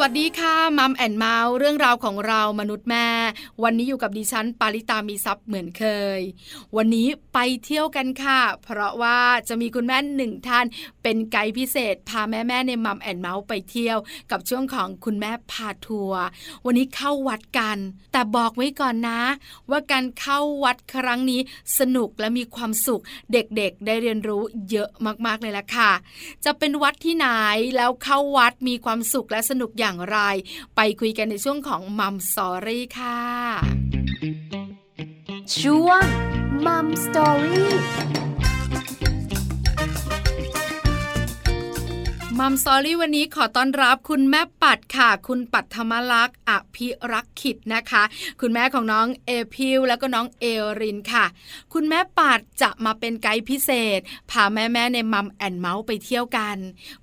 สวัสดีค่ะ Mom and Mouth เรื่องราวของเรามนุษย์แม่ วันนี้อยู่กับดิฉันปาริตามีทรัพย์เหมือนเคย วันนี้ไปเที่ยวกันค่ะ เพราะว่าจะมีคุณแม่หนึ่งท่าน เป็นไกด์พิเศษ พาแม่แม่ใน Mom and Mouth ไปเที่ยว กับช่วงของคุณแม่พาทัวร์วันนี้เข้าวัดกัน แต่บอกไว้ก่อนนะ ว่าการเข้าวัดครั้งนี้สนุกและมีความสุขเด็กๆ ได้เรียนรู้เยอะมากๆเลยล่ะค่ะ จะเป็นวัดที่ไหนแล้วเข้าวัดมีความสุขและสนุกอย่างไร ไปคุยกันในช่วงของ Mom Story ค่ะ ช่วง Mom Story Mom Story วันนี้ขอต้อนรับคุณแม่ปัดค่ะ คุณปัดธรรมลักษ์อภิรักษ์ขิดนะคะ คุณแม่ของน้องเอพิวแล้วก็น้องเอรินค่ะ คุณแม่ปัดจะมาเป็นไกด์พิเศษ พาแม่แม่ในมัมแอนเมาส์ไปเที่ยวกัน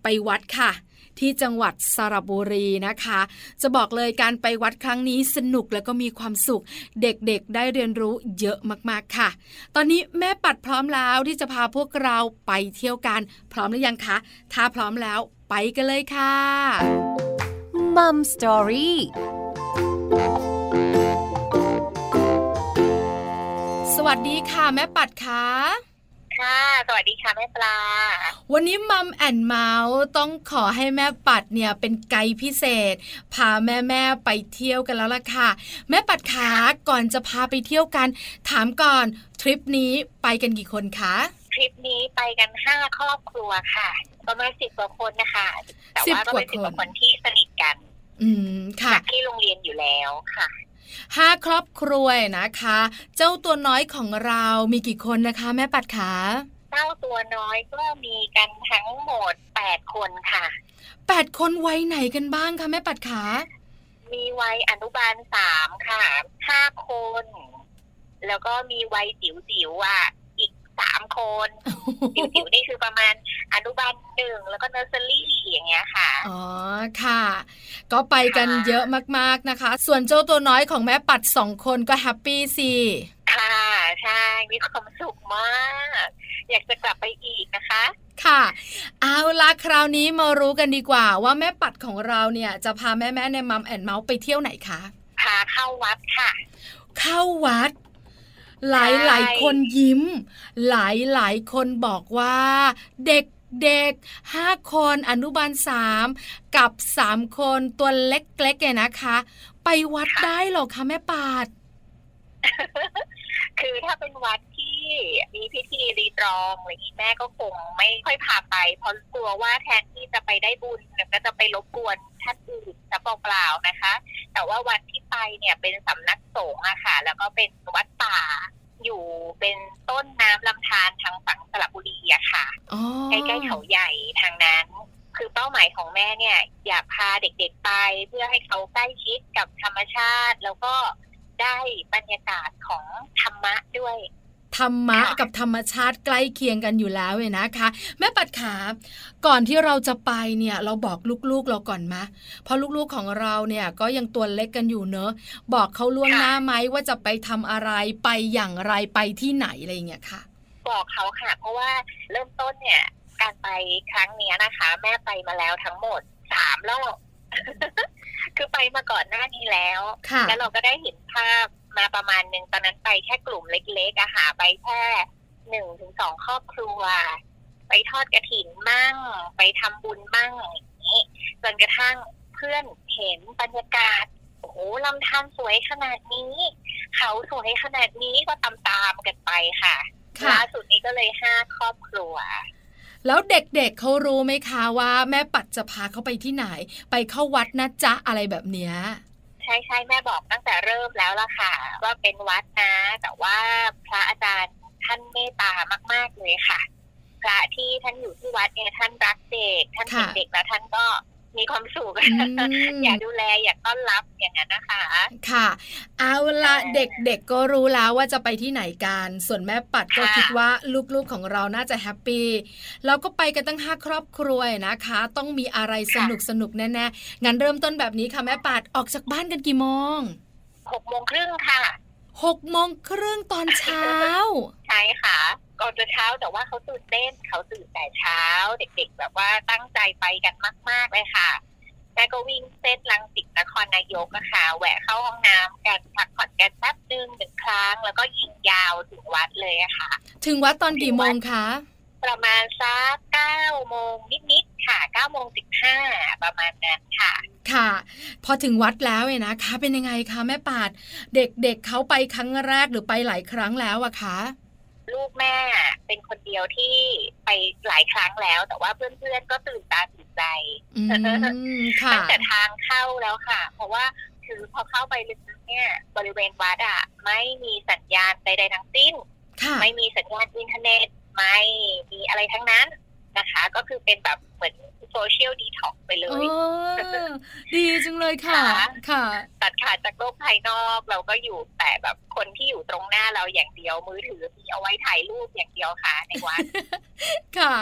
ไปวัดค่ะ ที่จังหวัดสระบุรีนะคะ จะบอกเลยการไปวัดครั้งนี้สนุกแล้วก็มีความสุข เด็กๆได้เรียนรู้เยอะมากๆค่ะ ตอนนี้แม่ปัดพร้อมแล้วที่จะพาพวกเราไปเที่ยวกัน พร้อมหรือยังคะถ้าพร้อมแล้วไปกันเลยค่ะมัมสตอรี่สวัสดีค่ะ แม่ปัดค่ะ ค่ะ สวัสดีค่ะแม่ปลา วันนี้มัมแอนเมาส์ต้องขอให้แม่ปัดเนี่ยเป็นไกด์พิเศษ พาแม่แม่ไปเที่ยวกันแล้วล่ะค่ะ แม่ปัดขาก่อนจะพาไปเที่ยวกัน ถามก่อนทริปนี้ไปกันกี่คนคะ ทริปนี้ไปกันห้าครอบครัวค่ะ ประมาณสิบกว่าคนนะคะ แต่ว่าก็เป็นสิบกว่าคนที่สนิทกัน อืมค่ะที่โรงเรียนอยู่แล้วค่ะ ห้าครอบครัวนะคะ เจ้าตัวน้อยของเรามีกี่คนนะคะ แม่ปัดขาเจ้าตัวน้อยก็มีกันทั้งหมดแปดคนค่ะแปดคนวัยไหนกันบ้างคะแม่ปัดขา มีวัยอนุบาลสามค่ะห้าคน แล้วก็มีวัยจิ๋วจิ๋วอะ สามคนจิ๋วๆนี่คือประมาณอนุบาลหนึ่งแล้วก็เนอร์เซอรี่อย่างเงี้ยค่ะอ๋อค่ะ ก็ไปกันเยอะมากๆนะคะ ส่วนเจ้าตัวน้อยของแม่ปัดสองคนก็ happy สิค่ะใช่มีความสุขมาก อยากจะกลับไปอีกนะคะค่ะ เอาละคราวนี้มารู้กันดีกว่า ว่าแม่ปัดของเราเนี่ยจะพาแม่แม่ใน Mom and Mouth ไปเที่ยวไหนคะพาเข้าวัดค่ะ เข้าวัด หลายหลายคนยิ้ม หลายหลายคนบอกว่า เด็กเด็กห้าคนอนุบาลสามกับสามคนตัวเล็กๆเนี่ยนะคะ ไปวัดได้หรอคะแม่ปาด คือถ้าเป็นวัดที่มีพิธีรีตรองอะไรนี้แม่ก็คงไม่ค่อยพาไป เพราะกลัวว่าแทนที่จะไปได้บุญก็จะไปรบกวนท่านอื่นจะเปล่าๆนะคะ แต่ว่าวัดที่ไปเนี่ยเป็นสำนักสงฆ์อะค่ะ แล้วก็เป็นวัดป่าอยู่เป็นต้นน้ำลำธารทางฝั่งสระบุรีอะค่ะใกล้ๆเขาใหญ่ทางนั้น คือเป้าหมายของแม่เนี่ย อยากพาเด็กๆไปเพื่อให้เขาใกล้ชิดกับธรรมชาติ แล้วก็ ได้บรรยากาศของธรรมะด้วยธรรมะกับธรรมชาติใกล้เคียงกันอยู่แล้วเลยนะคะ แม่ปัดขาก่อนที่เราจะไปเนี่ยเราบอกลูกๆเราก่อนมะเพราะลูกๆของเราเนี่ยก็ยังตัวเล็กกันอยู่เนอะบอกเขาล่วงหน้าไหมว่าจะไปทำอะไรไปอย่างไรไปที่ไหนอะไรเงี้ยค่ะ บอกเขาค่ะ เพราะว่าเริ่มต้นเนี่ย การไปครั้งนี้นะคะ แม่ไปมาแล้วทั้งหมดสามรอบ คือไปมาก่อนหน้านี้แล้ว แล้วเราก็ได้เห็นภาพมาประมาณหนึ่งตอนนั้นไปแค่กลุ่มเล็กๆอะหาไปแค่หนึ่งถึงสองครอบครัว ไปทอดกระถินมั่ง ไปทำบุญมั่งอย่างนี้จนกระทั่งเพื่อนเห็นบรรยากาศโอ้โหลำธารสวยขนาดนี้ เขาสวยขนาดนี้ก็ตามๆกันไปค่ะล่าสุดนี้ก็เลยห้าครอบครัว แล้วเด็กๆเเขารู้ไหมคะว่า แม่ปัดจะพาเขาไปที่ไหน ไปเข้าวัดนะจ๊ะอะไรแบบเนี้ยใช่ใช่แม่บอกตั้งแต่เริ่มแล้วล่ะค่ะ ว่าเป็นวัดนะ แต่ว่าพระอาจารย์ท่านเมตตามาก ๆเลยค่ะ พระที่ท่านอยู่ที่วัดเนี่ยท่านรักเด็ก ท่านเห็นเด็กแล้วท่านก็ มีความสุขอยากดูแลอยากต้อนรับอย่างนั้นนะคะ ค่ะ เอาละเด็กๆก็รู้แล้วว่าจะไปที่ไหนกัน ส่วนแม่ปัดก็คิดว่าลูกๆของเราน่าจะแฮปปี้เราก็ไปกันตั้งห้าครอบครัวนะคะ ต้องมีอะไรสนุกสนุกแน่ๆงั้นเริ่มต้นแบบนี้ค่ะแม่ปัดออกจากบ้านกันกี่โมงหกโมงครึ่งค่ะ หกโมงครึ่งตอนเช้า ใช่ค่ะก่อนจะเช้าแต่ว่าเขาตื่นเต้นเขาตื่นแต่เช้า เด็กๆ แบบว่าตั้งใจไปกันมาก ๆ เลยค่ะแม่ก็วิ่งเส้นลังสิตนครนายกอะค่ะแหวะเข้าห้องน้ำกันพักผ่อนกันแป๊บนึงหนึ่งครั้ง แล้วก็ยิงยาวถึงวัดเลยอะค่ะ ถึงวัดตอนกี่โมงคะ ประมาณสักเก้าโมงนิดๆ ค่ะเก้าโมงสิบห้าประมาณนั้นค่ะ ค่ะ พอถึงวัดแล้วเนี่ยนะคะเป็นยังไงคะแม่ปาด เด็กๆเเขาไปครั้งแรกหรือไปหลายครั้งแล้วอะคะลูกแม่เป็นคนเดียวที่ไปหลายครั้งแล้ว แต่ว่าเพื่อนๆก็ตื่นตาตื่นใจอืมค่ะตั้งแต่ทางเข้าแล้วค่ะ เพราะว่าคือพอเข้าไปลึกๆเนี่ยบริเวณวัดอะไม่มีสัญญาณใดๆทั้งสิ้นค่ะไม่มีสัญญาณอินเทอร์เน็ตไม่มีอะไรทั้งนั้น นะคะ ก็คือเป็นแบบเหมือนโซเชียลดีท็อกไปเลโอ้ยดีจังเลยค่ะค่ะ ค่ะ ตัดขาดจากโลกภายนอก เราก็อยู่แต่แบบคนที่อยู่ตรงหน้าเราอย่างเดียวมือถือมีเอาไว้ถ่ายรูปอย่างเดียวค่ะในวัดค่ะ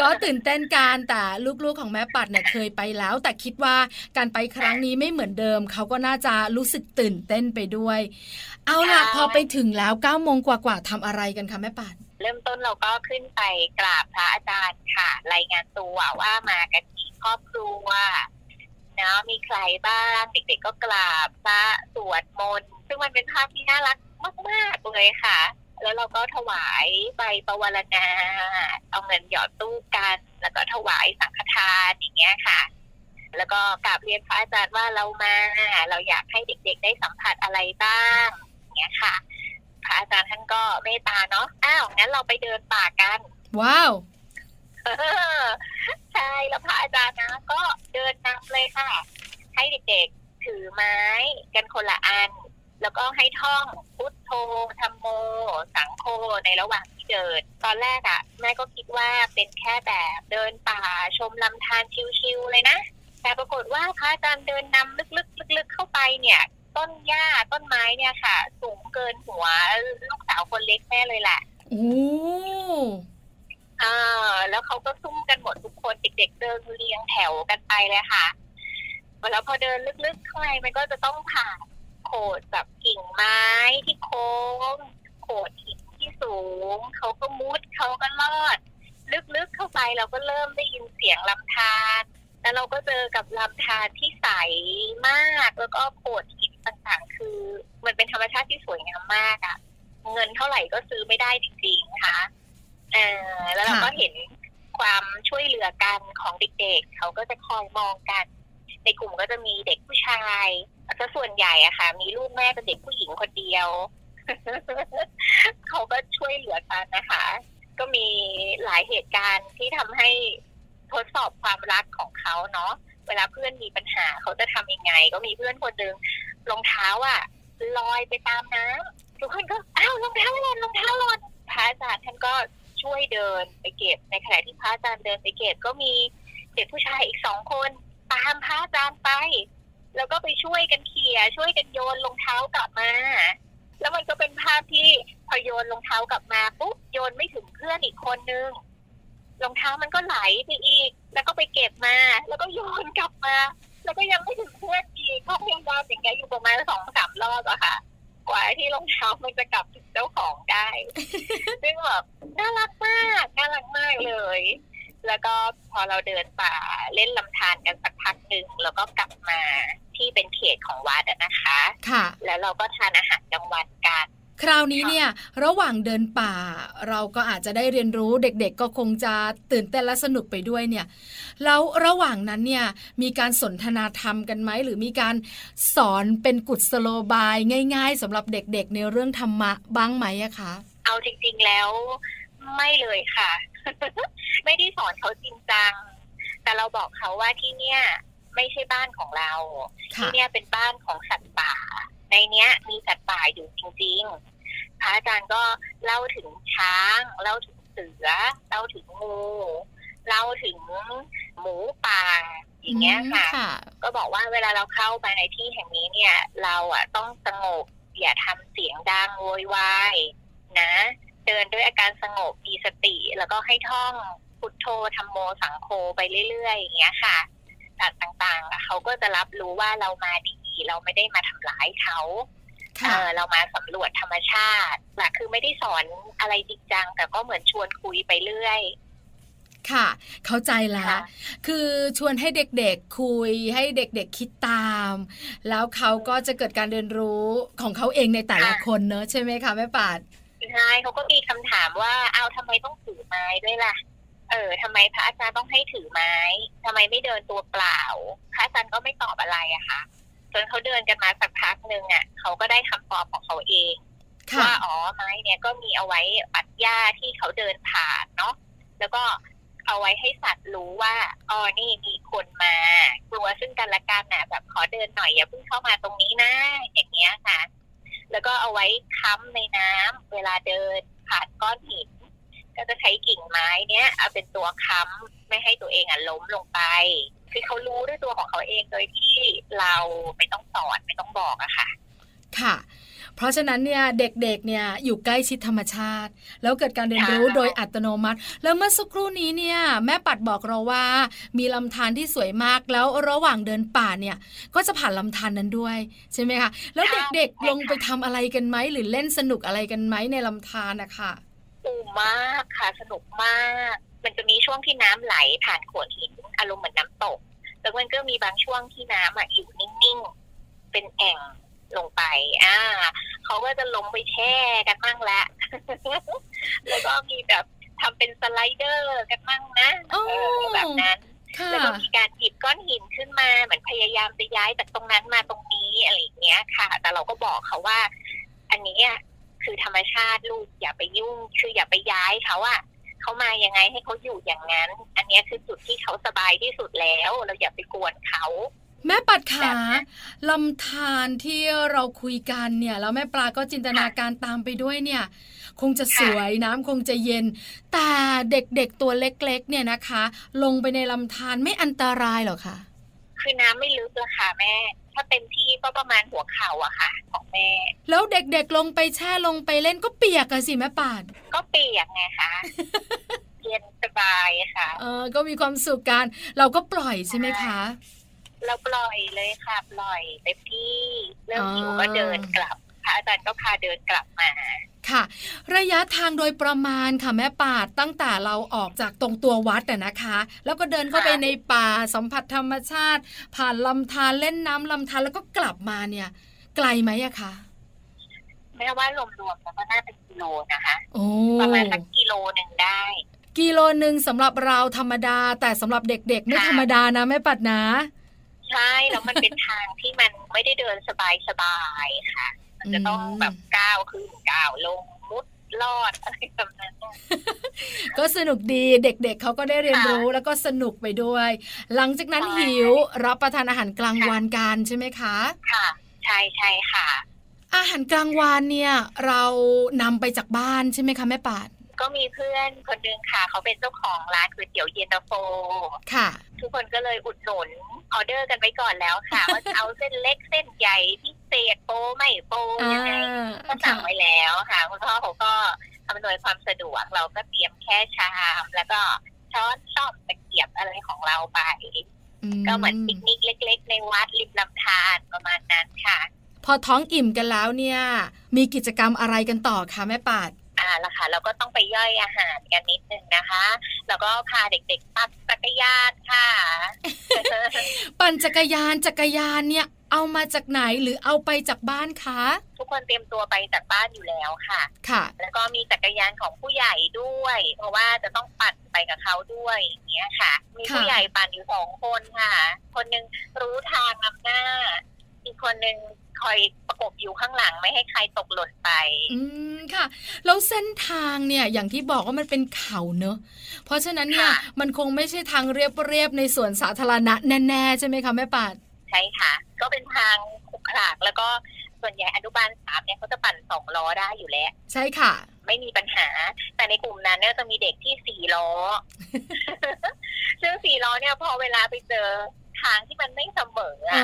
ก็ตื่นเต้นการแต่ลูกๆของแม่ปัดเนี่ยเคยไปแล้ว แต่คิดว่าการไปครั้งนี้ไม่เหมือนเดิม เขาก็น่าจะรู้สึกตื่นเต้นไปด้วย เอาล่ะใช่พอไปถึงแล้ว9ก้าโมงกว่าๆทำอะไรกันคะแม่ปัด เริ่มต้นเราก็ขึ้นไปกราบพระอาจารย์ค่ะ รายงานตัวว่ามากันกี่ครอบครัวนะมีใครบ้างเด็กๆก็กราบพระสวดมนต์ซึ่งมันเป็นภาพที่น่ารักมากๆเลยค่ะ แล้วเราก็ถวายใบประวรณา เอาเงินหยอดตู้กัน แล้วก็ถวายสังฆทานอย่างเงี้ยค่ะ แล้วก็กราบเรียนพระอาจารย์ว่าเรามา เราอยากให้เด็กๆได้สัมผัสอะไรบ้างอย่างเงี้ยค่ะ พระอาจารย์ท่านก็เมตตาเนาะอ้าวงั้นเราไปเดินป่ากัน ว้าวเออใช่แล้วพระอาจารย์นะ ก็เดินนำเลยค่ะ ให้เด็กๆถือไม้กันคนละอัน แล้วก็ให้ท่องพุทโธธรรมโม สังโฆในระหว่างที่เดิน ตอนแรกอะ่ะแม่ก็คิดว่าเป็นแค่แบบเดินป่าชมลำธารชิวๆเลยนะ แต่ปรากฏว่าพระอาจารย์เดินนำลึกๆลึกๆเข้าไปเนี่ย ต้นหญ้าต้นไม้เนี่ยค่ะ สูง เกินหัวลูกสาวคนเล็กแม่เลยแหละโอ้อ่าแล้วเขาก็ซุ่มกันหมดทุกคนเด็กๆเดินเรียงแถวกันไปเลยค่ะแล้วพอเดินลึกๆเข้าไปมันก็จะต้องผ่านโขดแบบกิ่งไม้ที่โค้งโขดหินที่สูงเขาก็มุดเขาก็ลอด ลึกๆเข้าไปเราก็เริ่มได้ยินเสียงลำธารแล้วเราก็เจอกับลำธารที่ใสมากแล้วก็โขดหิน ต่างๆ คือมันเป็นธรรมชาติที่สวยงามมากอะเงินเท่าไหร่ก็ซื้อไม่ได้จริงๆค่ะเออแล้วเราก็เห็นความช่วยเหลือกันของเด็กๆ เขาก็จะคอยมองกัน ในกลุ่มก็จะมีเด็กผู้ชายแต่ส่วนใหญ่อะค่ะ มีลูกแม่เป็นเด็กผู้หญิงคนเดียว เขาก็ช่วยเหลือกันนะคะ ก็มีหลายเหตุการณ์ที่ทำให้ทดสอบความรักของเขาเนาะเวลาเพื่อนมีปัญหาเขาจะทำยังไง ก็มีเพื่อนคนหนึ่ง รองเท้าอะลอยไปตามน้ำทุกคนก็อ้าวรองเท้าหล่นรองเท้าหล่นพระอาจารย์ท่านก็ช่วยเดินไปเก็บในขณะที่พระอาจารย์เดินไปเก็บก็มีเด็กผู้ชายอีกสองคนตามพระอาจารย์ไป แล้วก็ไปช่วยกันเขี่ยช่วยกันโยนรองเท้ากลับมา แล้วมันก็เป็นภาพที่พอโยนรองเท้ากลับมาปุ๊บโยนไม่ถึงเพื่อนอีกคนนึงรองเท้ามันก็ไหลไปอีก แล้วก็ไปเก็บมา แล้วก็โยนกลับมา แล้วก็ยังไม่ถึงเพื่อนอีกเขาพยายามอย่างเงี้ยอยู่ประมาณสองสามรอบอะค่ะ กว่าที่รองเท้ามันจะกลับถึงเจ้าของได้ซึ่งแบบน่ารักมากน่ารักมากเลย แล้วก็พอเราเดินป่าเล่นลำธารกันสักพักหนึ่งแล้วก็กลับมาที่เป็นเขตของวัดอะนะคะ ค่ะ แล้วเราก็ทานอาหารกลางวันกัน คราวนี้เนี่ยระหว่างเดินป่า เราก็อาจจะได้เรียนรู้เด็กๆ ก็คงจะตื่นเต้นและสนุกไปด้วยเนี่ยแล้วระหว่างนั้นเนี่ยมีการสนทนาธรรมกันไหมหรือมีการสอนเป็นกุศโลบายง่าย ๆสำหรับเด็กๆ ในเรื่องธรรมะบ้างไหมอะคะเอาจริงๆแล้วไม่เลยค่ะ ไม่ได้สอนเขาจริงจัง แต่เราบอกเขาว่าที่เนี่ยไม่ใช่บ้านของเราค่ะที่เนี่ยเป็นบ้านของสัตว์ป่า ในเนี้ยมีสัตว์ป่าอยู่จริงๆ พระอาจารย์ก็เล่าถึงช้างเล่าถึงเสือเล่าถึงงูเล่าถึงหมูป่าอย่างเงี้ยค่ะค่ะก็บอกว่าเวลาเราเข้าไปในที่แห่งนี้เนี่ย เราอะต้องสงบอย่าทำเสียงดังโวยวายนะ เดินด้วยอาการสงบมีสติ แล้วก็ให้ท่องพุทโธธรรมโมสังโฆไปเรื่อยๆอย่างเงี้ยค่ะสัตว์ต่างๆอะเขาก็จะรับรู้ว่าเรามาดี เราไม่ได้มาทำร้ายเขา เออเรามาสำรวจธรรมชาติหลักคือไม่ได้สอนอะไรจริงจัง แต่ก็เหมือนชวนคุยไปเรื่อยค่ะ เข้าใจแล้ว คือชวนให้เด็กๆคุย ให้เด็กๆคิดตาม แล้วเขาก็จะเกิดการเรียนรู้ของเขาเองในแต่ละคนเนอะใช่ไหมคะแม่ปาดใช่เขาก็มีคำถามว่าเอาทำไมต้องถือไม้ด้วยล่ะ เออทำไมพระอาจารย์ต้องให้ถือไม้ทำไมไม่เดินตัวเปล่า พระอาจารย์ก็ไม่ตอบอะไรอะค่ะ จนเขาเดินกันมาสักพักหนึ่งอะเขาก็ได้คำตอบของเขาเองว่าอ๋อไม้เนี่ยก็มีเอาไว้ปัดหญ้าที่เขาเดินผ่านเนาะแล้วก็เอาไว้ให้สัตว์รู้ว่าอ๋อนี่มีคนมา กลัวซึ่งกันและกันนะแบบขอเดินหน่อยอย่าเพิ่งเข้ามาตรงนี้นะอย่างเงี้ยค่ะ แล้วก็เอาไว้ค้ำในน้ำเวลาเดินผ่านก้อนหินก็จะใช้กิ่งไม้เนี้ยเอาเป็นตัวค้ำไม่ให้ตัวเองอะล้มลงไป คือเขารู้ด้วยตัวของเขาเองโดยที่เราไม่ต้องสอนไม่ต้องบอกอะค่ะ ค่ะ เพราะฉะนั้นเนี่ยเด็กๆเนี่ยอยู่ใกล้ชิดธรรมชาติ แล้วเกิดการเรียนรู้โดยอัตโนมัติ แล้วเมื่อสักครู่นี้เนี่ยแม่ปัดบอกเราว่า มีลำธารที่สวยมากแล้วระหว่างเดินป่าเนี่ยก็จะผ่านลำธารนั้นด้วยใช่ไหมคะแล้วเด็กๆลงไปทำอะไรกันไหมหรือเล่นสนุกอะไรกันไหมในลำธารนะคะอูมากค่ะสนุกมาก มันจะมีช่วงที่น้ำไหลผ่านโขดหินอารมณ์เหมือนน้าตก แล้วมันก็มีบางช่วงที่น้ำอะอยู่นิ่งๆ เป็นแอ่งลงไป อ่าเขาก็จะลงไปแช่กันมั่งละแล้วก็มีแบบทำเป็นสไลเดอร์กันมั่งนะแบบนั้นแล้วก็มีการหยิบก้อนหินขึ้นมาเหมือนพยายามจะย้ายจากตรงนั้นมาตรงนี้อะไรอย่างเงี้ยค่ะ แต่เราก็บอกเขาว่า อันนี้คือธรรมชาติลูกอย่าไปยุ่ง คืออย่าไปย้ายเขาอะ เขามายังไงให้เขาอยู่อย่างนั้น อันนี้คือจุดที่เขาสบายที่สุดแล้ว เราอย่าไปกวนเขา แม่ปัดขาลำธารที่เราคุยกันเนี่ยแล้วแม่ปลาก็จินตนาการตามไปด้วยเนี่ย คงจะสวยน้ำคงจะเย็น แต่เด็กๆตัวเล็ก ๆ เนี่ยนะคะ ลงไปในลำธารไม่อันตรายหรอคะคือน้ำไม่ลึกละค่ะแม่ ถ้าเต็มที่ก็ประมาณหัวเข่าอะค่ะ ของแม่ แล้วเด็กๆลงไปแช่ลงไปเล่นก็เปียกอะสิแม่ปาดก็เปียกไงคะเย็นสบายค่ะ เออ ก็มีความสุขกัน เราก็ปล่อยใช่ไหมคะ เราปล่อยเลยค่ะ ปล่อยเต็มที่ เริ่มหิวก็เดินกลับพระอาจารย์ก็พาเดินกลับมา ค่ะ ระยะทางโดยประมาณค่ะแม่ปาดตั้งแต่เราออกจากตรงตัววัดอะนะคะ แล้วก็เดินเข้าไปในป่าสัมผัสธรรมชาติ ผ่านลำธารเล่นน้ำลำธารแล้วก็กลับมาเนี่ย ไกลไหมอะคะแม่ว่ารวมๆแล้วก็น่าเป็นกิโลนะคะประมาณสักกิโลหนึ่งได้ กิโลหนึ่งสำหรับเราธรรมดา แต่สำหรับเด็กๆ ไม่ธรรมดานะแม่ปัดนะ ใช่แล้วมันเป็นทางที่มันไม่ได้เดินสบายๆค่ะ มันจะต้องแบบก้าวขึ้นก้าวลงมุดลอดอะไรแบบนั้นก็สนุกดีเด็กๆเเขาก็ได้เรียนรู้แล้วก็สนุกไปด้วย หลังจากนั้นหิวรับประทานอาหารกลางวันกันใช่ไหมคะ ค่ะ ใช่ใช่ค่ะ อาหารกลางวันเนี่ย เรานำไปจากบ้านใช่ไหมคะแม่ปาดก็มีเพื่อนคนนึงค่ะ เขาเป็นเจ้าของร้านก๋วยเตี๋ยวเย็นตาโฟ ค่ะ ทุกคนก็เลยอุดหนุน ออเดอร์กันไว้ก่อนแล้วค่ะว่าเอาเส้นเล็กเส้นใหญ่พิเศษโปไม่โปยังไงก็สั่งไว้แล้วค่ะคุณพ่อเขาก็อำนวยความสะดวกเราก็เตรียมแค่ชามแล้วก็ช้อนซ่อมตะเกียบอะไรของเราไป ก็เหมือนปิกนิกเล็ก ๆ ในวัดริมลำธารประมาณนั้นค่ะ พอท้องอิ่มกันแล้วเนี่ย มีกิจกรรมอะไรกันต่อคะแม่ปาด อ่าละค่ะเราก็ต้องไปย่อยอาหารกันนิดนึงนะคะ แล้วก็พาเด็กๆปั่นจักรยานค่ะ ปั่นจักรยานจักรยานเนี่ยเอามาจากไหนหรือเอาไปจากบ้านคะ ทุกคนเตรียมตัวไปจากบ้านอยู่แล้วค่ะ ค่ะ แล้วก็มีจักรยานของผู้ใหญ่ด้วย เพราะว่าจะต้องปั่นไปกับเขาด้วยอย่างเงี้ยค่ะ มีผู้ใหญ่ปั่นอยู่สองคนค่ะ คนหนึ่งรู้ทางนำหน้า อีกคนหนึ่ง คอยประกบอยู่ข้างหลังไม่ให้ใครตกหล่นไป อืมค่ะ แล้วเส้นทางเนี่ยอย่างที่บอกว่ามันเป็นเขาเนอะ เพราะฉะนั้นเนี่ยมันคงไม่ใช่ทางเรียบๆในสวนสาธารณะแน่ๆใช่ไหมคะแม่ปาดใช่ค่ะ ก็เป็นทางขรุขระแล้วก็ส่วนใหญ่อนุบาลสามเนี่ยเขาจะปั่นสองล้อได้อยู่แล้ว ใช่ค่ะ ไม่มีปัญหา แต่ในกลุ่มนั้นเนี่ยจะมีเด็กที่สี่ล้อซึ่งสี่ล้อเนี่ยพอเวลาไปเจอ ทางที่มันไม่เสมออะ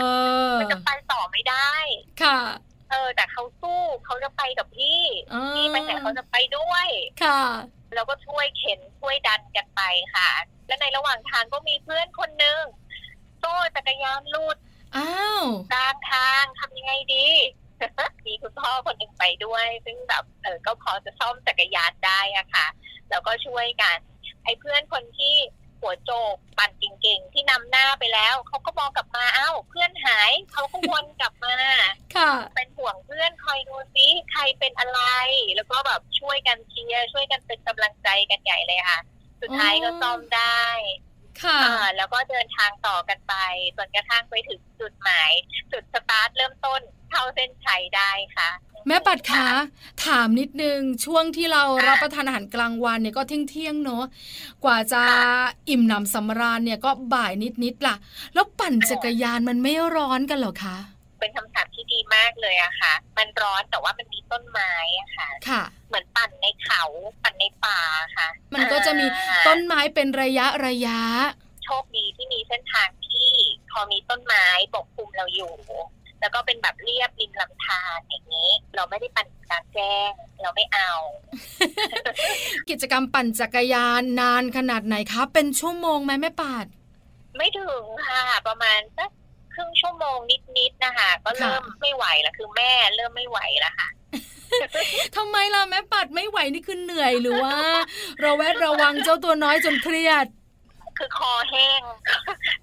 มันจะไปต่อไม่ได้ ค่ะ เออ แต่เขาสู้เขาจะไปกับพี่พี่ไปไหนเขาจะไปด้วย ค่ะแล้วก็ช่วยเข็นช่วยดันกันไปค่ะ และในระหว่างทางก็มีเพื่อนคนหนึ่งโซ่จักรยานลุดอ้าวกลางทางทำยังไงดีมีคุณพ่อคนหนึ่งไปด้วย ซึ่งแบบเออก็พอจะซ่อมจักรยานได้อะค่ะ แล้วก็ช่วยกันไอ้เพื่อนคนที่ หัวโจกปั่นเก่งๆ ที่นำหน้าไปแล้ว เขาก็มองกลับมาเอ้าเพื่อนหาย เขาก็วนกลับมาค่ะเป็นห่วงเพื่อนคอยดูซิใครเป็นอะไร แล้วก็แบบช่วยกันเชียร์ช่วยกันเป็นกำลังใจกันใหญ่เลยค่ะ สุดท้ายก็ซ่อมได้ ค่ะอ่าแล้วก็เดินทางต่อกันไปจนกระทั่งไปถึงจุดหมาย จุดสตาร์ทเริ่มต้นเข้าเส้นชัยได้ค่ะ แม่ปัดคะถามนิดนึงช่วงที่เราค่ะรับประทานอาหารกลางวันเนี่ยก็เที่ยงเที่ยงๆเนอะกว่าจะค่ะอิ่มหนำสำราญเนี่ยก็บ่ายนิดๆล่ะ แล้วปั่นจักรยานมันไม่ร้อนกันเหรอคะ เป็นคำถามที่ดีมากเลยอะค่ะ มันร้อนแต่ว่ามันมีต้นไม้อะค่ะ ค่ะ เหมือนปั่นในเขาปั่นในป่าค่ะ มันก็จะมีอ่าต้นไม้เป็นระยะระยะ โชคดีที่มีเส้นทางที่พอมีต้นไม้ปกคลุมเราอยู่ แล้วก็เป็นแบบเรียบริมลำธารอย่างนี้ เราไม่ได้ปั่นกลางแจ้งเราไม่เอา กิจกรรมปั่นจักรยานนานขนาดไหนคะ เป็นชั่วโมงไหมแม่ปาด ไม่ถึงค่ะ ประมาณสัก ครึ่งชั่วโมงนิดๆนะคะก็เริ่มไม่ไหวแล้วคือแม่เริ่มไม่ไหวแล้วค่ะทำไมล่ะแม่ปัดไม่ไหวนี่คือเหนื่อยหรือว่า เราแวดระวังเจ้าตัวน้อยจนเครียด คือคอแห้ง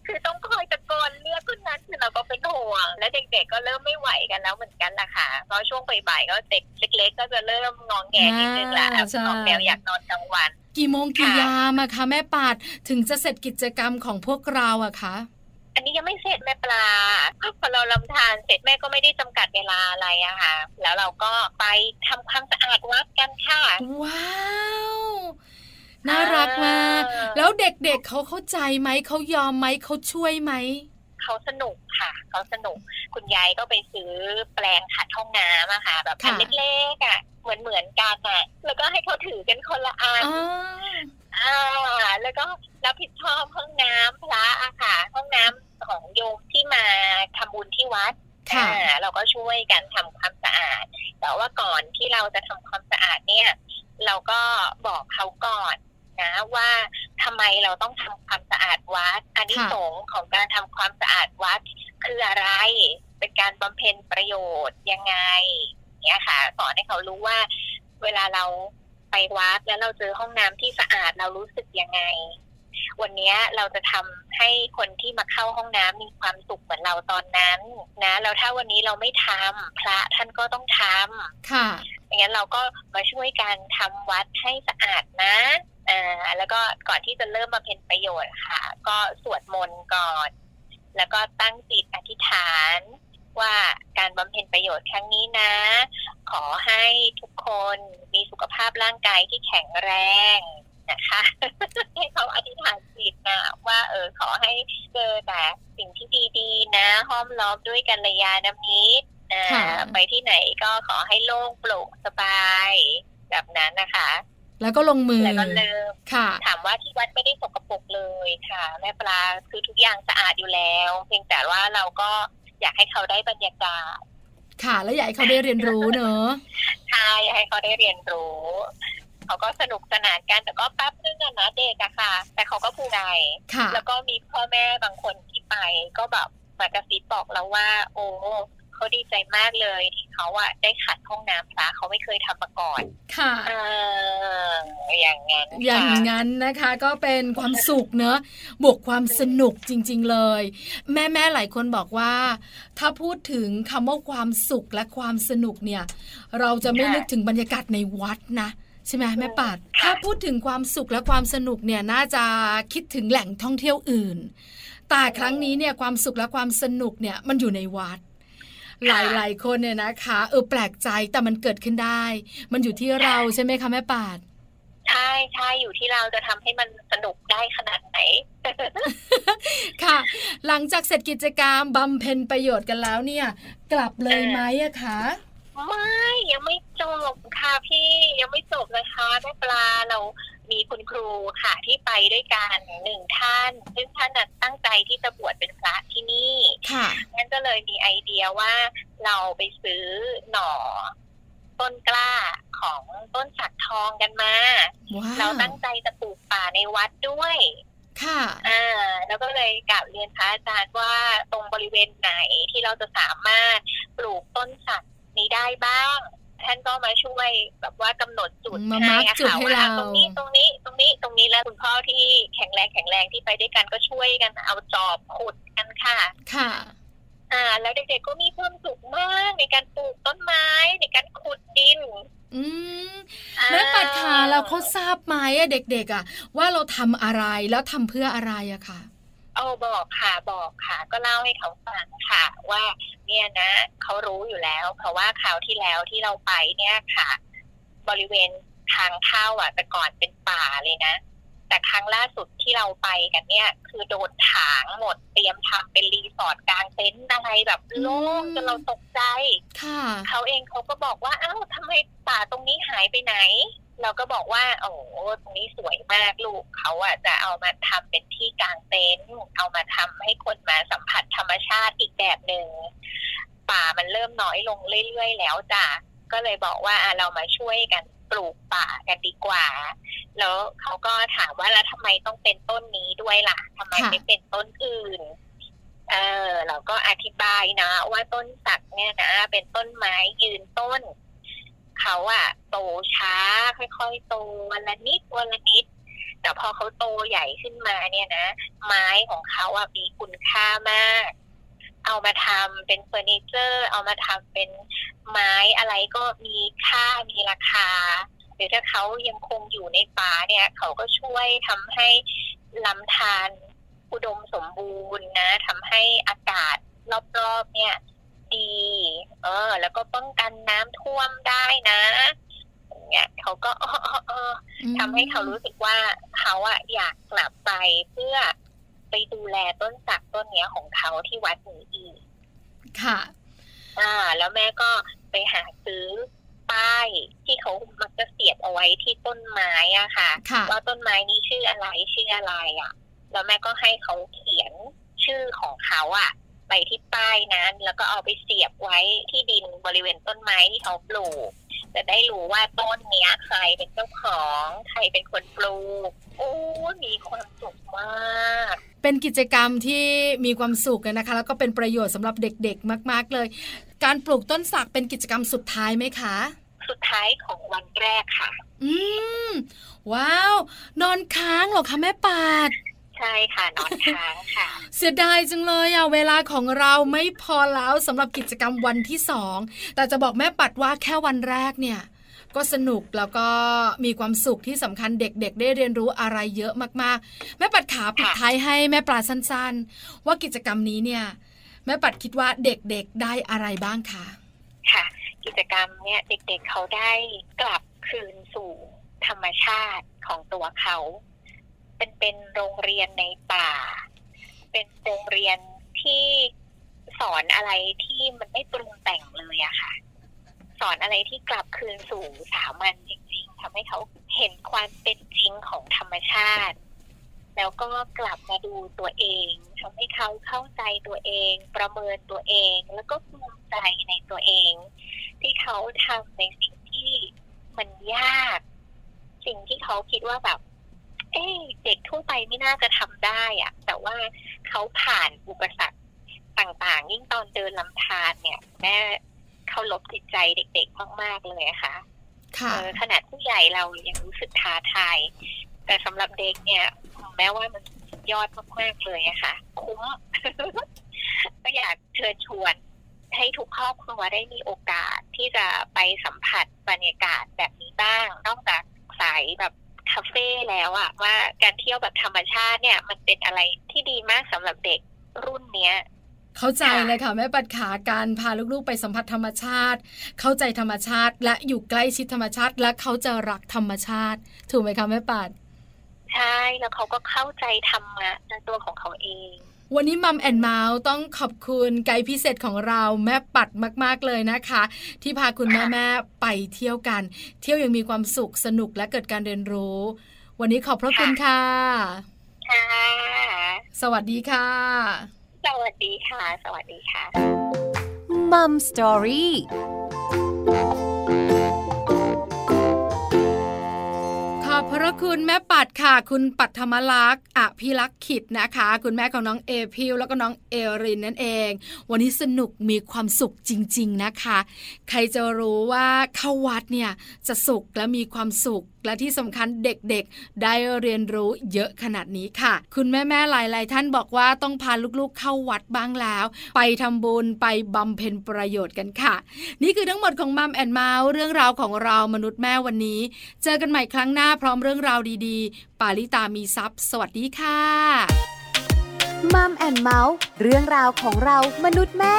คือต้องคอยตะโกนเรียกคนนั้นคือเราก็เป็นห่วง และเด็กๆก็เริ่มไม่ไหวกันแล้วเหมือนกันล่ะค่ะเพราะช่วงบ่ายๆก็เด็กเล็ก ๆ ก็จะเริ่มงองแงนิดนึงละอ่าใช่งองแงอยากนอนกลางวัน กี่โมงกี่ค่ะยามอะคะแม่ปาดถึงจะเสร็จกิจกรรมของพวกเราอะคะ อันนี้ยังไม่เสร็จแม่ปลาพอเราลำทานเสร็จแม่ก็ไม่ได้จำกัดเวลาอะไรอะค่ะ แล้วเราก็ไปทำความสะอาดวัดกันค่ะ ว้าวน่ารักมากอ่าแล้วเด็กๆเเขาเข้าใจไหมเขายอมไหมเขาช่วยไหม เขาสนุกค่ะ เขาสนุก คุณยายก็ไปซื้อแปลงขัดห้องน้ำอะค่ะ แบบอันค่ะเล็กๆอะเหมือนเหมือนๆกันอะแล้วก็ให้เขาถือกันคนละอันอ่าอ่าแล้วก็รับผิดชอบห้องน้ำพระอะค่ะ ห้องน้ำของโยมที่มาทำบุญที่วัดค่ะอ่าเราก็ช่วยกันทำความสะอาด แต่ว่าก่อนที่เราจะทำความสะอาดเนี่ย เราก็บอกเขาก่อน นะว่าทำไมเราต้องทำความสะอาดวัดอันนี้ค่ะสงส์ของการทำความสะอาดวัดคืออะไร เป็นการบำเพ็ญประโยชน์ยังไงเนี่ยค่ะ สอนให้เขารู้ว่า เวลาเราไปวัดแล้วเราเจอห้องน้ำที่สะอาดเรารู้สึกยังไง วันเนี้ยเราจะทำให้คนที่มาเข้าห้องน้ำมีความสุขเหมือนเราตอนนั้น นะแล้วถ้าวันนี้เราไม่ทำพระท่านก็ต้องทำค่ะอย่างนั้นเราก็มาช่วยกันทำวัดให้สะอาดนะ อ่าแล้วก็ก่อนที่จะเริ่มมาเป็นประโยชน์ค่ะ ก็สวดมนต์ก่อน แล้วก็ตั้งจิตอธิษฐานว่าการบำเพ็ญประโยชน์ครั้งนี้นะ ขอให้ทุกคนมีสุขภาพร่างกายที่แข็งแรงนะคะให้เขาอธิษฐานจิตนะว่าเออขอให้เจอแต่สิ่งที่ดีๆ นะห้อมล้อมด้วยกัลยาณมิตรอ่าค่ะไปที่ไหนก็ขอให้โล่งโปร่งสบาย แบบนั้นนะคะ แล้วก็ลงมือแล้วก็เริ่มค่ะ ถามว่าที่วัดไม่ได้สกปรกเลยค่ะ แม่ปลาคือทุกอย่างสะอาดอยู่แล้ว เพียงแต่ว่าเราก็อยากให้เขาได้บรรยากาศ ค่ะ แล้วอยากให้เขาได้เรียนรู้เนอะใช่ให้เขาได้เรียนรู้เขาก็สนุกสนานกันแต่ก็แป๊บนึงอะนะเด็กอะค่ะ แต่เขาก็ภูมิใจค่ะแล้วก็มีพ่อแม่บางคนที่ไป ก็แบบมากระซิบบอกเราว่า โอ้ เขาดีใจมากเลยที่เขาอะได้ขัดห้องน้ำพระเขาไม่เคยทำมาก่อน ค่ะเอออย่างงั้นอย่างค่ะนั้นนะคะก็เป็นความสุขเนอะบวกความสนุกจริง ๆเลย แม่แม่ๆหลายคนบอกว่า ถ้าพูดถึงคำว่าความสุขและความสนุกเนี่ย เราจะไม่ค่ะนึกถึงบรรยากาศในวัดนะใช่ไหมแม่ปัดค่ะถ้าพูดถึงความสุขและความสนุกเนี่ยน่าจะคิดถึงแหล่งท่องเที่ยวอื่น แต่ครั้งนี้เนี่ยความสุขและความสนุกเนี่ยมันอยู่ในวัด หลายๆคนเนี่ยนะคะเออแปลกใจแต่มันเกิดขึ้นได้ มันอยู่ที่เราใช่ไหมคะแม่ปาดใช่ใช่อยู่ที่เราจะทำให้มันสนุกได้ขนาดไหน ค่ะ หลังจากเสร็จกิจกรรมบำเพ็ญประโยชน์กันแล้วเนี่ย กลับเลยไหมอะคะ ไม่ยังไม่จบค่ะพี่ยังไม่จบนะคะแม่ปลาเรามีคุณครูค่ะที่ไปด้วยกันหนึ่งท่าน ซึ่งท่านน่ะตั้งใจที่จะบวชเป็นพระที่นี่ค่ะงั้นก็เลยมีไอเดียว่าเราไปซื้อหน่อต้นกล้าของต้นสักทองกันมาว้าวเราตั้งใจจะปลูกป่าในวัดด้วย ค่ะอ่าแล้วก็เลยกลับเรียนพระอาจารย์ว่าตรงบริเวณไหนที่เราจะสามารถปลูกต้นสัก นี้ได้บ้าง ท่านก็มาช่วยแบบว่ากำหนดจุดให้อะค่ะว่าตรงนี้ตรงนี้ตรงนี้ตรงนี้แล้วคุณพ่อที่แข็งแรงแข็งแรงที่ไปด้วยกันก็ช่วยกันเอาจอบขุดกันค่ะ ค่ะอ่าแล้วเด็กๆก็มีความสุขมากในการปลูกต้นไม้ในการขุดดิน อืมแม่ปัดขาแล้วเขาทราบไหมอะเด็กๆอะว่าเราทำอะไรแล้วทำเพื่ออะไรอะค่ะ เอาบอกค่ะบอกค่ะ ก็เล่าให้เขาฟังค่ะ ว่าเนี่ยนะเขารู้อยู่แล้ว เพราะว่าคราวที่แล้วที่เราไปเนี่ยค่ะ บริเวณทางเข้าอะ แต่ก่อนเป็นป่าเลยนะ แต่ครั้งล่าสุดที่เราไปกันเนี่ย คือโดนถางหมดเตรียมทำเป็นรีสอร์ทกลางเต็นท์อะไรแบบโล่งจนเราตกใจเขาเองเขาก็บอกว่าอ้าวทำไมป่าตรงนี้หายไปไหน เราก็บอกว่า โอ้ตรงนี้สวยมากลูกเขาอะจะเอามาทำเป็นที่กลางเต็นท์เอามาทำให้คนมาสัมผัสธรรมชาติอีกแบบหนึ่งป่ามันเริ่มน้อยลงเรื่อยๆแล้วจ้ะก็เลยบอกว่าเรามาช่วยกันปลูกป่ากันดีกว่า แล้วเขาก็ถามว่าแล้วทำไมต้องเป็นต้นนี้ด้วยล่ะทำไมไม่เป็นต้นอื่นเออเราก็อธิบายนะ ว่าต้นสักเนี่ยนะเป็นต้นไม้ยืนต้น เขาอะโตช้า ค่อยๆโตวันละนิดวันละนิด แต่พอเขาโตใหญ่ขึ้นมาเนี่ยนะ ไม้ของเขาอะมีคุณค่ามาก เอามาทำเป็นเฟอร์นิเจอร์ เอามาทำเป็นไม้อะไรก็มีค่ามีราคา หรือถ้าเขายังคงอยู่ในป่าเนี่ย เขาก็ช่วยทำให้ลำธารอุดมสมบูรณ์นะทำให้อากาศรอบๆเนี่ย ดี เออ แล้วก็ป้องกันน้ำท่วมได้นะเนี่ยเขาก็เออทำให้เขารู้สึกว่าเขาอะอยากกลับไปเพื่อไปดูแลต้นสักต้นเนี้ยของเขาที่วัดนี้อีก ค่ะ อ่า แล้วแม่ก็ไปหาซื้อป้ายที่เขามักจะเสียบเอาไว้ที่ต้นไม้อะค่ะว่าต้นไม้นี้ชื่ออะไรชื่ออะไรอะ แล้วแม่ก็ให้เขาเขียนชื่อของเขาอะ ไปที่ป้ายนั้น แล้วก็เอาไปเสียบไว้ที่ดินบริเวณต้นไม้ที่เขาปลูกจะได้รู้ว่าต้นเนี้ยใครเป็นเจ้าของ ใครเป็นคนปลูกโอ้มีความสุขมาก เป็นกิจกรรมที่มีความสุขนะคะ แล้วก็เป็นประโยชน์สำหรับเด็กๆ มาก ๆเลย การปลูกต้นสักเป็นกิจกรรมสุดท้ายไหมคะ สุดท้ายของวันแรกค่ะ อืมว้าว นอนค้างเหรอคะแม่ปาด ใช่ค่ะนอนค้างค่ะ เสียดายจังเลยอะเวลาของเราไม่พอแล้วสำหรับกิจกรรมวันที่สองแต่จะบอกแม่ปัดว่าแค่วันแรกเนี่ยก็สนุกแล้วก็มีความสุขที่สำคัญเด็กๆ ได้เรียนรู้อะไรเยอะมากๆ แม่ปัดขาปิดท้ายให้แม่ปลาสั้นๆ ว่ากิจกรรมนี้เนี่ย แม่ปัดคิดว่าเด็กๆได้อะไรบ้างคะค่ะ กิจกรรมเนี่ยเด็กๆเขาได้กลับคืนสู่ธรรมชาติของตัวเขา เป็นเป็นโรงเรียนในป่า เป็นโรงเรียนที่สอนอะไรที่มันไม่ปรุงแต่งเลยอะค่ะ สอนอะไรที่กลับคืนสู่สามัญจริง ๆทำให้เขาเห็นความเป็นจริงของธรรมชาติ แล้วก็กลับมาดูตัวเองทำให้เขาเข้าใจตัวเอง ประเมินตัวเอง แล้วก็ภูมิใจในตัวเอง ที่เขาทำในสิ่งที่มันยาก สิ่งที่เขาคิดว่าแบบ เอ๊เด็กทั่วไปไม่น่าจะทำได้อะแต่ว่าเขาผ่านอุปสรรคต่างๆ ยิ่งตอนเดินลำธารเนี่ย แม่เขาลบจิตใจเด็กๆมากๆเลยค่ะค่ะขนาดผู้ใหญ่เรายังรู้สึกท้าทาย แต่สำหรับเด็กเนี่ยแม้ว่ามันยอดมากๆเลยอะค่ะ คุ้มก็อยากเชิญชวนให้ทุกครอบครัวได้มีโอกาสที่จะไปสัมผัสบรรยากาศแบบนี้บ้าง นอกจากสายแบบ คาเฟ่แล้วอะว่าการเที่ยวแบบธรรมชาติเนี่ย มันเป็นอะไรที่ดีมากสำหรับเด็กรุ่นเนี้ยเข้าใจเลยค่ะแม่ปัดขาการพาลูกๆไปสัมผัสธรรมชาติ เข้าใจธรรมชาติ และอยู่ใกล้ชิดธรรมชาติ และเขาจะรักธรรมชาติ ถูกไหมคะแม่ปัดใช่แล้วเขาก็เข้าใจธรรมะในตัวของเขาเอง วันนี้ Mom and Mouth ต้องขอบคุณไกด์พิเศษของเราแม่ปัดมาก ๆ เลยนะคะ ที่พาคุณแม่แม่ไปเที่ยวกัน เที่ยวอย่างมีความสุขสนุกและเกิดการเรียนรู้ วันนี้ขอบพระคุณค่ะค่ะสวัสดีค่ะ สวัสดีค่ะ สวัสดีค่ะ Mom Story คุณแม่ปัดค่ะ คุณปัทมลักษ์อภิลักษ์ขิดนะคะ คุณแม่ของน้องเอพิวแล้วก็น้องเอรินนั่นเอง วันนี้สนุกมีความสุขจริง ๆนะคะ ใครจะรู้ว่าเข้าวัดเนี่ยจะสุขและมีความสุข และที่สำคัญเด็กๆ ได้เรียนรู้เยอะขนาดนี้ค่ะ คุณแม่ๆหลาย ๆ ท่านบอกว่าต้องพาลูกๆเข้าวัดบ้างแล้ว ไปทำบุญไปบำเพ็ญประโยชน์กันค่ะ นี่คือทั้งหมดของมัมแอนเมาส์เรื่องราวของเรามนุษย์แม่วันนี้ เจอกันใหม่ครั้งหน้าพร้อมเรื่องราวดีๆ ปาลิตามีซัพ์สวัสดีค่ะมัมแอนเมาส์เรื่องราวของเรามนุษย์แม่